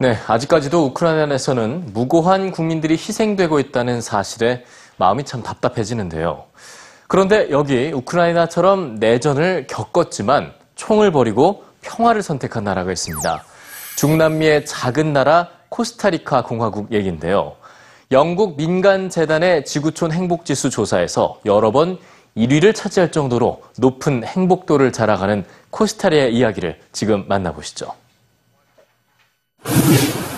네, 아직까지도 우크라이나에서는 무고한 국민들이 희생되고 있다는 사실에 마음이 참 답답해지는데요. 그런데 여기 우크라이나처럼 내전을 겪었지만 총을 버리고 평화를 선택한 나라가 있습니다. 중남미의 작은 나라 코스타리카 공화국 얘기인데요. 영국 민간재단의 지구촌 행복지수 조사에서 여러 번 1위를 차지할 정도로 높은 행복도를 자랑하는 코스타리아의 이야기를 지금 만나보시죠. you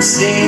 see.